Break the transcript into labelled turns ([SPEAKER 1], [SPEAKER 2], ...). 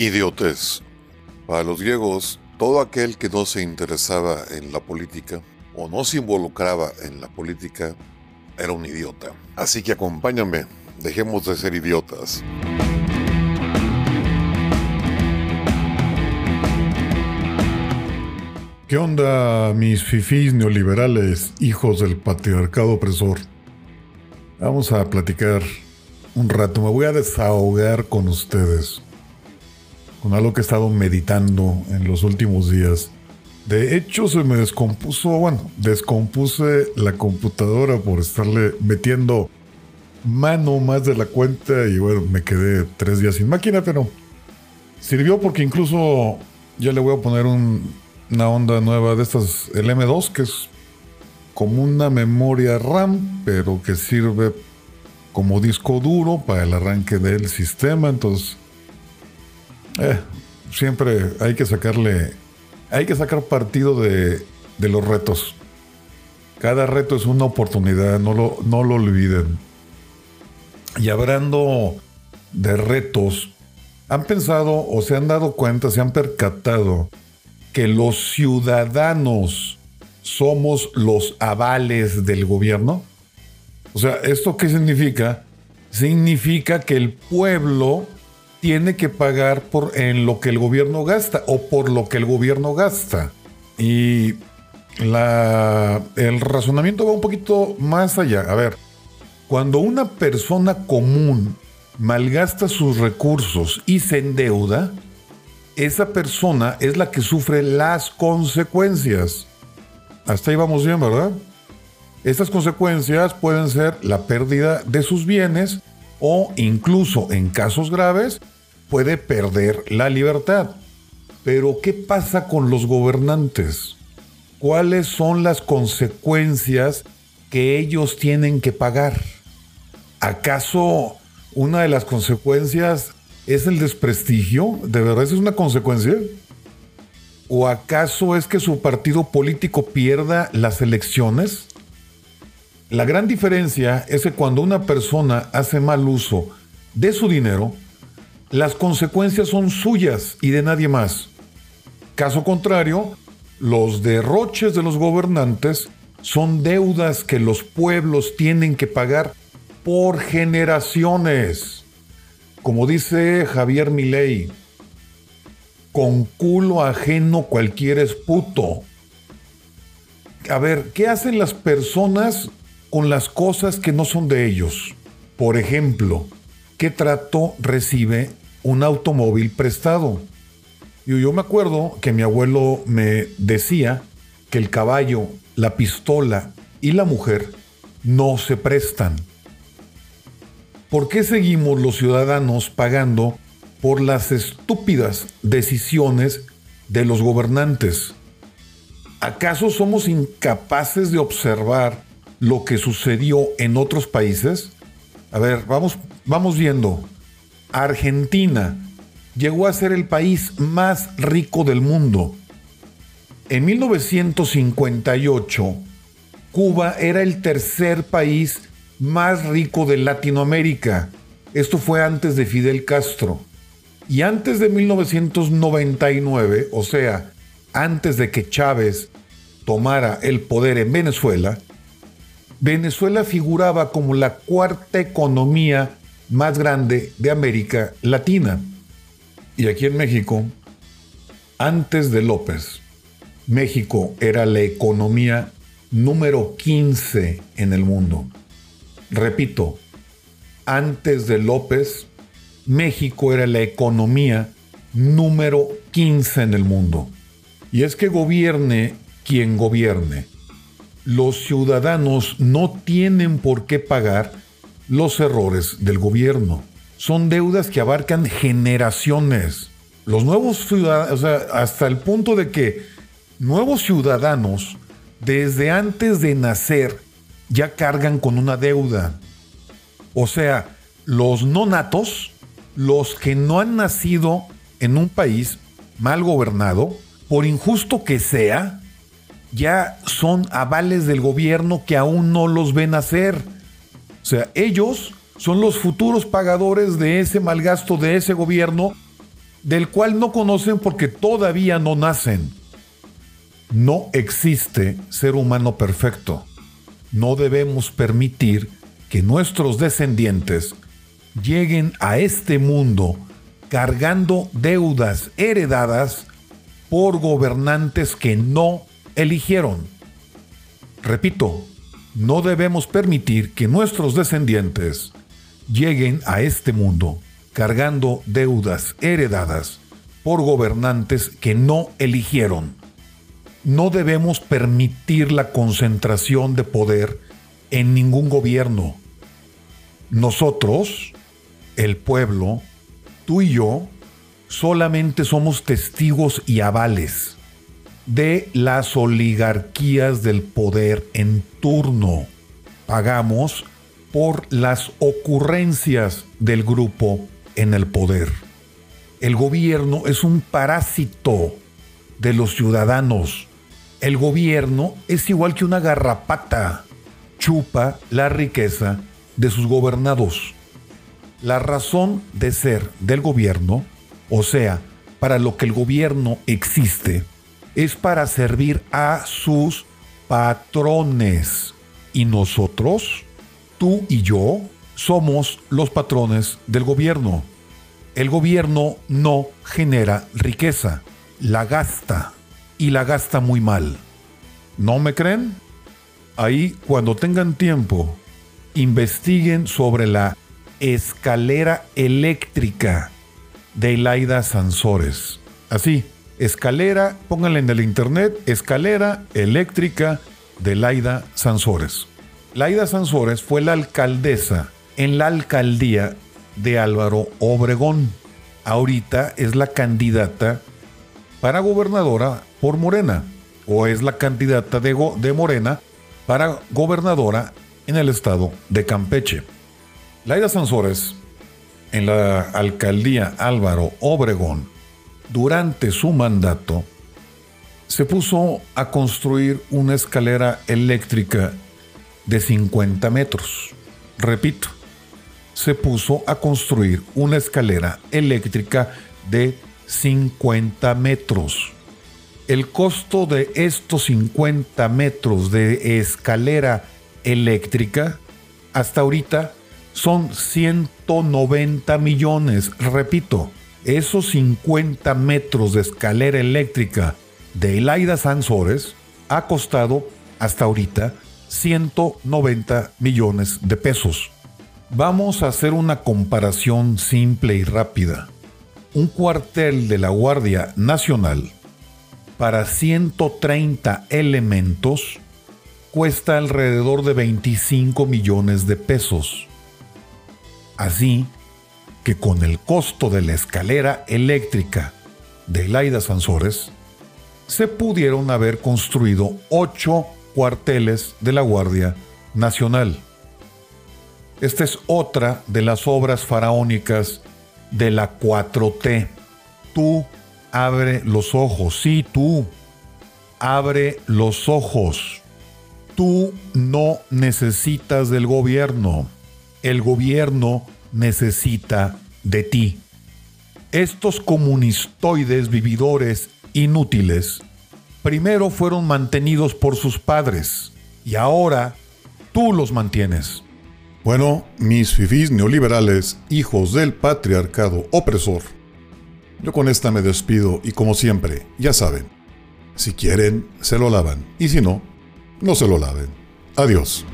[SPEAKER 1] Idiotez. Para los griegos, todo aquel que no se interesaba en la política o no se involucraba en la política era un idiota. Así que acompáñame, dejemos de ser idiotas.
[SPEAKER 2] ¿Qué onda, mis fifís neoliberales, hijos del patriarcado opresor? Vamos a platicar un rato, me voy a desahogar con ustedes, con algo que he estado meditando en los últimos días. De hecho, se me descompuso, bueno, descompuse la computadora por estarle metiendo mano más de la cuenta y bueno, me quedé tres días sin máquina, pero sirvió porque incluso ya le voy a poner un una onda nueva de estas, el M2, que es como una memoria RAM, pero que sirve como disco duro para el arranque del sistema. Entonces, eh, siempre hay que sacarle, hay que sacar partido de, de, los retos. Cada reto es una oportunidad, no lo, no lo olviden. Y hablando de retos, ¿han pensado o se han dado cuenta, se han percatado que los ciudadanos somos los avales del gobierno? O sea, ¿esto qué significa? Significa que el pueblo tiene que pagar por en lo que el gobierno gasta o por lo que el gobierno gasta. Y la, el razonamiento va un poquito más allá. A ver, cuando una persona común malgasta sus recursos y se endeuda, esa persona es la que sufre las consecuencias. Hasta ahí vamos bien, ¿verdad? Estas consecuencias pueden ser la pérdida de sus bienes o incluso en casos graves puede perder la libertad. Pero ¿qué pasa con los gobernantes? ¿Cuáles son las consecuencias que ellos tienen que pagar? ¿Acaso una de las consecuencias ¿Es el desprestigio? ¿De verdad es una consecuencia? ¿O acaso es que su partido político pierda las elecciones? La gran diferencia es que cuando una persona hace mal uso de su dinero, las consecuencias son suyas y de nadie más. Caso contrario, los derroches de los gobernantes son deudas que los pueblos tienen que pagar por generaciones como dice Javier Milei, con culo ajeno cualquiera es puto. A ver, ¿qué hacen las personas con las cosas que no son de ellos? Por ejemplo, ¿qué trato recibe un automóvil prestado? Yo, yo me acuerdo que mi abuelo me decía que el caballo, la pistola y la mujer no se prestan. ¿por qué seguimos los ciudadanos pagando por las estúpidas decisiones de los gobernantes? ¿Acaso somos incapaces de observar lo que sucedió en otros países? A ver, vamos, vamos viendo. Argentina llegó a ser el país más rico del mundo. En 1958, Cuba era el tercer país más rico de Latinoamérica. Esto fue antes de Fidel Castro. Y antes de 1999, o sea, antes de que Chávez tomara el poder en Venezuela, Venezuela figuraba como la cuarta economía más grande de América Latina. Y aquí en México, antes de López, México era la economía número 15 en el mundo. Repito, antes de López, México era la economía número 15 en el mundo. Y es que gobierne quien gobierne. Los ciudadanos no tienen por qué pagar los errores del gobierno. Son deudas que abarcan generaciones. Los nuevos ciudadanos, o sea, hasta el punto de que nuevos ciudadanos, desde antes de nacer, ya cargan con una deuda. O sea, los no natos, los que no han nacido en un país mal gobernado, por injusto que sea, ya son avales del gobierno que aún no los ven hacer. O sea, ellos son los futuros pagadores de ese mal gasto de ese gobierno del cual no conocen porque todavía no nacen. No existe ser humano perfecto. No debemos permitir que nuestros descendientes lleguen a este mundo cargando deudas heredadas por gobernantes que no eligieron. Repito, no debemos permitir que nuestros descendientes lleguen a este mundo cargando deudas heredadas por gobernantes que no eligieron. No debemos permitir la concentración de poder en ningún gobierno. Nosotros, el pueblo, tú y yo, solamente somos testigos y avales de las oligarquías del poder en turno. Pagamos por las ocurrencias del grupo en el poder. El gobierno es un parásito de los ciudadanos. El gobierno es igual que una garrapata. Chupa la riqueza de sus gobernados. La razón de ser del gobierno, o sea, para lo que el gobierno existe, es para servir a sus patrones. Y nosotros, tú y yo, somos los patrones del gobierno. El gobierno no genera riqueza, la gasta y la gasta muy mal. ¿No me creen? Ahí, cuando tengan tiempo, investiguen sobre la escalera eléctrica de Laida Sansores. Así, escalera, pónganle en el internet, escalera eléctrica de Laida Sansores. Laida Sansores fue la alcaldesa en la alcaldía de Álvaro Obregón. Ahorita es la candidata para gobernadora por Morena, o es la candidata de, de Morena para gobernadora en el estado de Campeche. Laida Sansores, en la alcaldía Álvaro Obregón, durante su mandato, se puso a construir una escalera eléctrica de 50 metros. Repito, se puso a construir una escalera eléctrica de 50 metros. El costo de estos 50 metros de escalera eléctrica hasta ahorita son 190 millones. Repito, esos 50 metros de escalera eléctrica de Elaida Sansores ha costado hasta ahorita 190 millones de pesos. Vamos a hacer una comparación simple y rápida. Un cuartel de la Guardia Nacional para 130 elementos cuesta alrededor de 25 millones de pesos. Así que con el costo de la escalera eléctrica de Laida Sansores, se pudieron haber construido ocho cuarteles de la Guardia Nacional. Esta es otra de las obras faraónicas de la 4T. Tú abre los ojos, sí, tú abre los ojos. Tú no necesitas del gobierno. El gobierno necesita de ti. Estos comunistoides vividores inútiles primero fueron mantenidos por sus padres y ahora tú los mantienes.
[SPEAKER 1] Bueno, mis fifís neoliberales, hijos del patriarcado opresor, yo con esta me despido y como siempre, ya saben, si quieren, se lo lavan y si no, no se lo laven. Adiós.